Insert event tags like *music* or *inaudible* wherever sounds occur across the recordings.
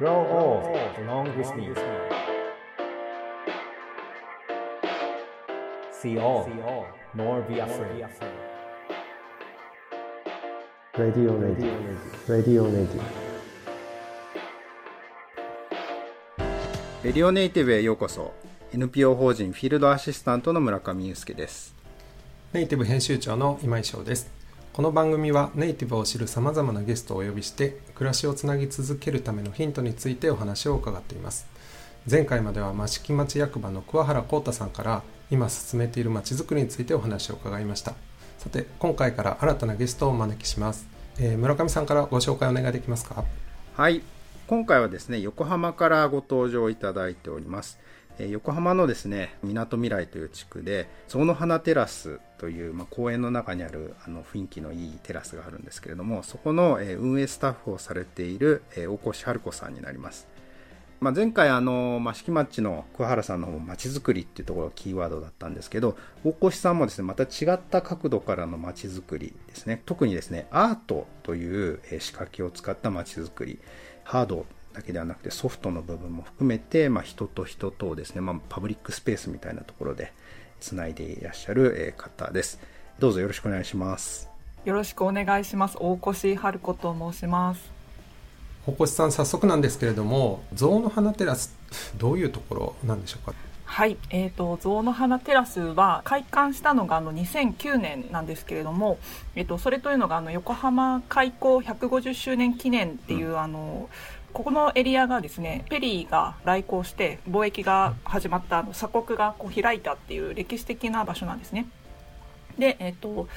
老後 long with me see オネイティブへようこそ。NPO 法人フィールドアシスタントの村上祐介です。ネイティブ編集長の今井翔です。この番組はネイティブを知るさまざまなゲストをお呼びして暮らしをつなぎ続けるためのヒントについてお話を伺っています。前回までは益城町役場の桑原浩太さんから今進めているまちづくりについてお話を伺いました。さて今回から新たなゲストをお招きします、えー村上さんからご紹介お願いできますか？はい。今回はですね横浜からご登場いただいております。横浜のですねみなとみらいという地区で象の花テラスという、まあ、公園の中にあるあの雰囲気のいいテラスがあるんですけれどもそこの、え運営スタッフをされている、え大越春子さんになります。まあ、前回あの益城町の桑原さんの方も町づくりっていうところがキーワードだったんですけど大越さんもですねまた違った角度からの町づくりですね。特にですねアートというえ仕掛けを使った町づくりハードだけではなくてソフトの部分も含めて、まあ、人と人とをですね、まあ、パブリックスペースみたいなところでつないでいらっしゃるえー方です。どうぞよろしくお願いします。よろしくお願いします。大越春子と申します。大越さん早速なんですけれども象の花テラス *laughs* どういうところなんでしょうか？はい、えーと象の花テラスは開館したのがあの2009年なんですけれども、えっ、とそれというのがあの横浜開港150周年記念っていう、あのここのエリアがですねペリーが来航して貿易が始まった鎖国がこう開いたっていう歴史的な場所なんですね。で、えっ、と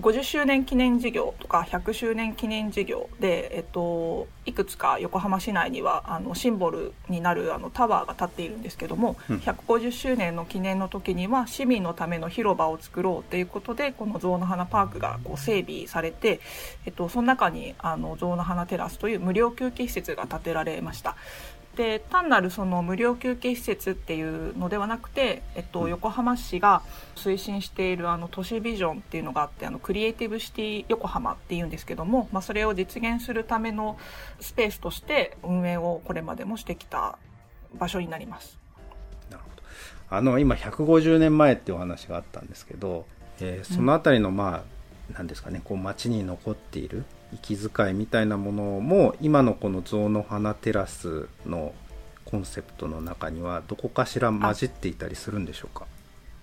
50周年記念事業とか100周年記念事業で、えっと、いくつか横浜市内にはあのシンボルになるあのタワーが立っているんですけども、うん150周年の記念の時には市民のための広場を作ろうということでこの象の花パークがこう整備されて、えっと、その中にあの象の花テラスという無料休憩施設が建てられました。で単なるその無料休憩施設っていうのではなくて、えっと、横浜市が推進しているあの都市ビジョンっていうのがあってあのクリエイティブシティ横浜っていうんですけども、まあ、それを実現するためのスペースとして運営をこれまでもしてきた場所になります。なるほどあの今150年前っていうお話があったんですけど、えーそのあたりのまあ何ですかねこう街に残っている息遣いみたいなものも今のこの象の花テラスのコンセプトの中にはどこかしら混じっていたりするんでしょうか？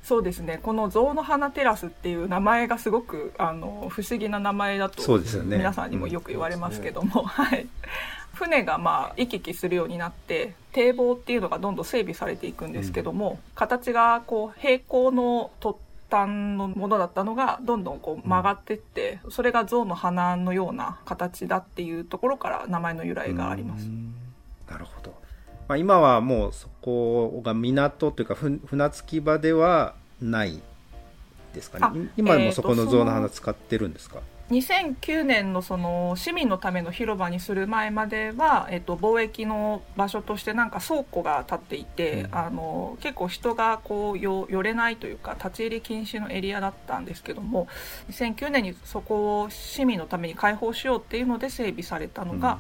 そうですね。この象の花テラスっていう名前がすごくあの不思議な名前だとそうですよね。皆さんにもよく言われますけども、はい、船がまあ行き来するようになって堤防っていうのがどんどん整備されていくんですけども、形がこう平行の突端のものだったのがどんどんこう曲がってって、それが象の花のような形だっていうところから名前の由来があります。なるほど、まあ、今はもうそこが港というかふ船着き場ではないですかあねい今でもそこの象の花使ってるんですか、2009年のその市民のための広場にする前までは、えっと、貿易の場所としてなんか倉庫が建っていて、うん。あの結構人がこうよ寄れないというか立ち入り禁止のエリアだったんですけども2009年にそこを市民のために開放しようっていうので整備されたのが、うん。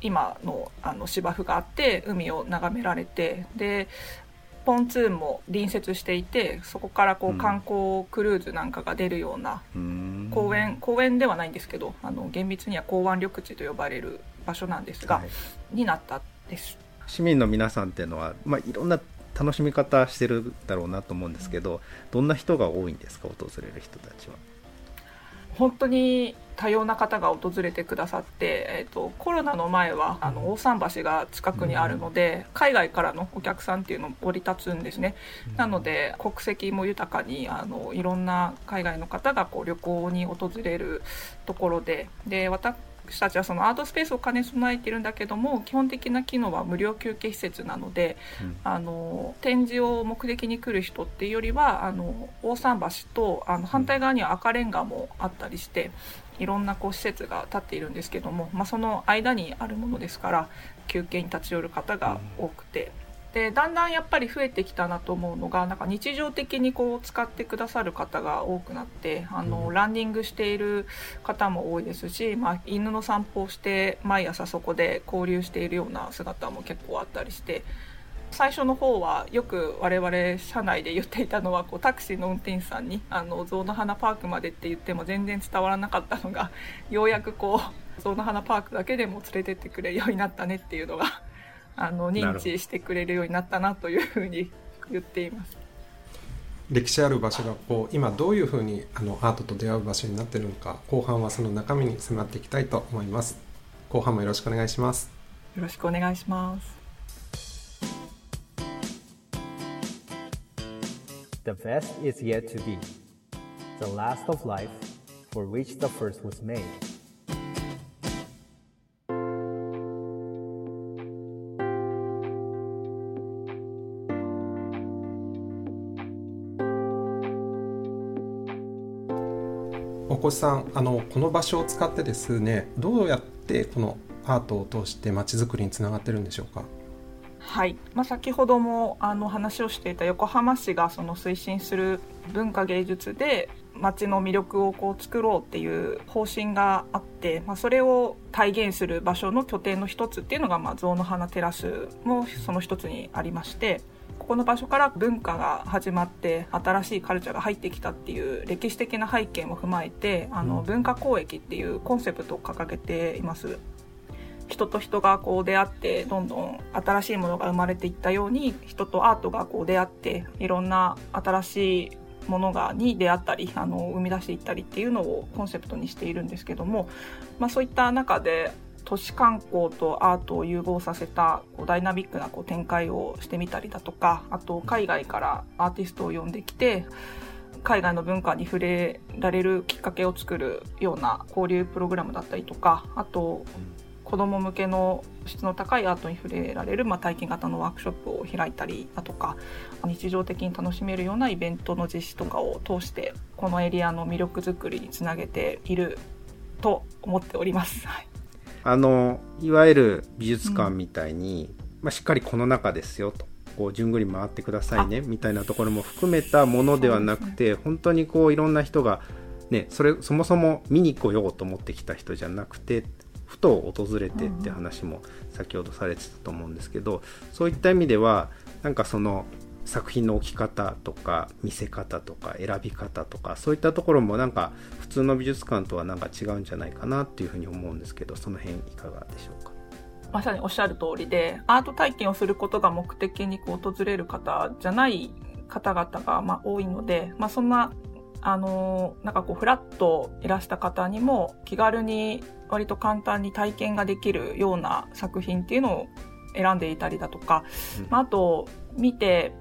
今のあの芝生があって海を眺められてでポンツーンも隣接していてそこからこううん。観光クルーズなんかが出るようなうーん。公園公園ではないんですけどあの厳密には港湾緑地と呼ばれる場所なんですが、はい。になったです。市民の皆さんっていうのは、まあ、いろんな楽しみ方してるだろうなと思うんですけどどんな人が多いんですか訪れる人たちは？本当に多様な方が訪れてくださって、えー、とコロナの前はあの大桟橋が近くにあるので、海外からのお客さんっていうのも降り立つんですね、なので国籍も豊かにあのいろんな海外の方がこう旅行に訪れるところでで私たちはそのアートスペースを兼ね備えているんだけども基本的な機能は無料休憩施設なので、うん。あの展示を目的に来る人っていうよりはあの大桟橋とあの反対側には赤レンガもあったりして、いろんなこう施設が建っているんですけども、まあ、その間にあるものですから休憩に立ち寄る方が多くて、でだんだんやっぱり増えてきたなと思うのがなんか日常的にこう使ってくださる方が多くなってあの、ランニングしている方も多いですし、まあ、犬の散歩をして毎朝そこで交流しているような姿も結構あったりして最初の方はよく我々社内で言っていたのはこうタクシーの運転手さんにあの象の花パークまでって言っても全然伝わらなかったのがようやくこう象の花パークだけでも連れてってくれるようになったねっていうのがあの認知してくれるようになったなというふうに言っています。歴史ある場所がこう今どういうふうにあのアートと出会う場所になっているのか後半はその中身に迫っていきたいと思います。後半もよろしくお願いします。よろしくお願いします大越さんあのこの場所を使ってですねどうやってこのアートを通してまちづくりにつながってるんでしょうか？はい、まあ、先ほどもあの話をしていた横浜市がその推進する文化芸術で街の魅力をこう作ろうっていう方針があって、まあ、それを体現する場所の拠点の一つっていうのが、まあ、象の花テラスもその一つにありましてここの場所から文化が始まって新しいカルチャーが入ってきたっていう歴史的な背景も踏まえてあの文化交易っていうコンセプトを掲げています。人と人がこう出会ってどんどん新しいものが生まれていったように人とアートがこう出会っていろんな新しいものがに出会ったりあの生み出していったりっていうのをコンセプトにしているんですけども、まあ、そういった中で都市観光とアートを融合させたこうダイナミックなこう展開をしてみたりだとかあと海外からアーティストを呼んできて海外の文化に触れられるきっかけを作るような交流プログラムだったりとかあと子ども向けの質の高いアートに触れられる、まあ、体験型のワークショップを開いたりだとか日常的に楽しめるようなイベントの実施とかを通してこのエリアの魅力づくりにつなげていると思っております。はいあのいわゆる美術館みたいに、まあ、しっかりこの中ですよとこう順繰り回ってくださいねみたいなところも含めたものではなくて、本当にこういろんな人が、ね、それそもそも見に来ようと思ってきた人じゃなくてふと訪れてって話も先ほどされてたと思うんですけど、そういった意味ではなんかその作品の置き方とか見せ方とか選び方とかそういったところもなんか普通の美術館とはなんか違うんじゃないかなっていうふうに思うんですけどその辺いかがでしょうか？まさにおっしゃる通りでアート体験をすることが目的にこう訪れる方じゃない方々がまあ多いので、まあ、そんなあのなんかこうフラッといらした方にも気軽に割と簡単に体験ができるような作品っていうのを選んでいたりだとか、うん。まあ、あと見て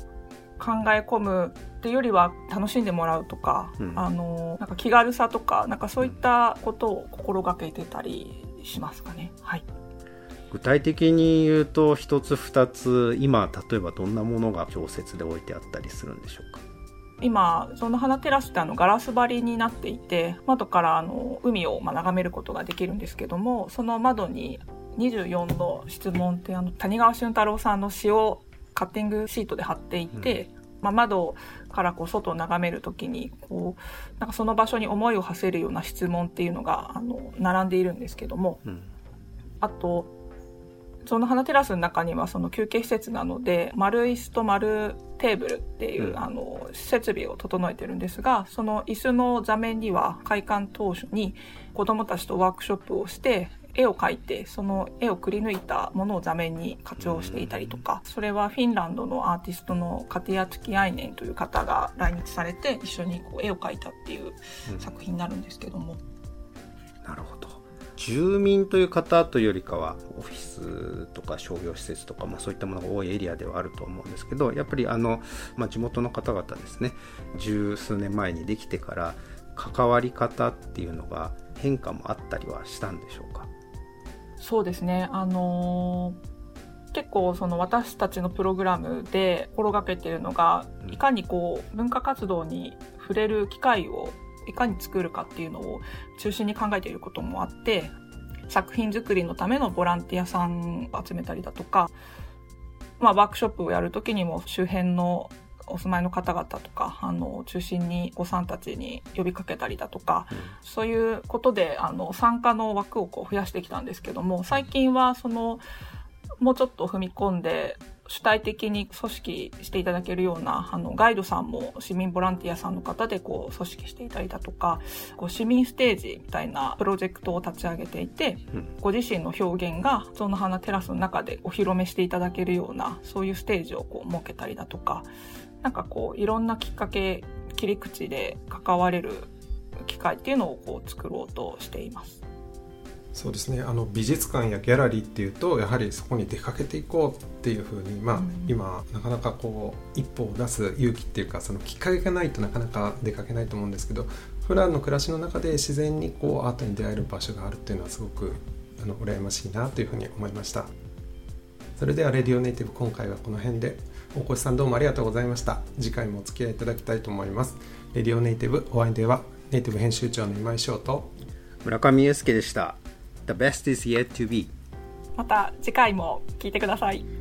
考え込むっていうよりは楽しんでもらうとか、うん。あのなんか気軽さとかなんかそういったことを心がけてたりしますかね。はい。具体的に言うと一つ二つ今例えばどんなものが常設で置いてあったりするんでしょうか？今その花テラスってあのガラス張りになっていて窓からあの海をまあ眺めることができるんですけどもその窓に24の質問ってあの谷川俊太郎さんの詩をカッティングシートで貼っていて、まあ、窓からこう外を眺めるときにこうなんかその場所に思いを馳せるような質問っていうのがあの並んでいるんですけども、うん。あとその花テラスの中にはその休憩施設なので丸椅子と丸テーブルっていう、うん。あの設備を整えてるんですがその椅子の座面には開館当初に子どもたちとワークショップをして絵を描いてその絵をくり抜いたものを座面に活用していたりとかそれはフィンランドのアーティストのカティア・ツキアイネンという方が来日されて一緒にこう絵を描いたっていう作品になるんですけども。なるほど。住民という方というよりかはオフィスとか商業施設とか、まあ、そういったものが多いエリアではあると思うんですけどやっぱりあの、まあ、地元の方々ですね十数年前にできてから関わり方っていうのが変化もあったりはしたんでしょうか？そうですね。あのー結構その私たちのプログラムで心がけているのがうんいかにこう文化活動に触れる機会をいかに作るかっていうのを中心に考えていることもあって作品作りのためのボランティアさんを集めたりだとかまあ、ワークショップをやるときにも周辺のお住まいの方々とかあの中心にお子さんたちに呼びかけたりだとか、そういうことであの参加の枠をこう増やしてきたんですけども最近はそのもうちょっと踏み込んで主体的に組織していただけるようなあのガイドさんも市民ボランティアさんの方でこう組織していたりだとかこう市民ステージみたいなプロジェクトを立ち上げていて、うん。ご自身の表現がその花テラスの中でお披露目していただけるようなそういうステージをこう設けたりだとかなんかこういろんなきっかけ切り口で関われる機会っていうのをこう作ろうとしています。そうですね。あの美術館やギャラリーっていうとやはりそこに出かけていこうっていうふうに、まあうん。今なかなかこう一歩を出す勇気っていうかそのきっかけがないとなかなか出かけないと思うんですけど普段の暮らしの中で自然にこうアートに出会える場所があるっていうのはすごくあの羨ましいなというふうに思いました。それでは「レディオネイティブ」今回はこの辺で大越さんどうもありがとうございました。次回もお付き合いいただきたいと思います。レディオネイティブお相手はネイティブ編集長の今井翔と。村上祐介でした。The best is yet to be また次回も聞いてください。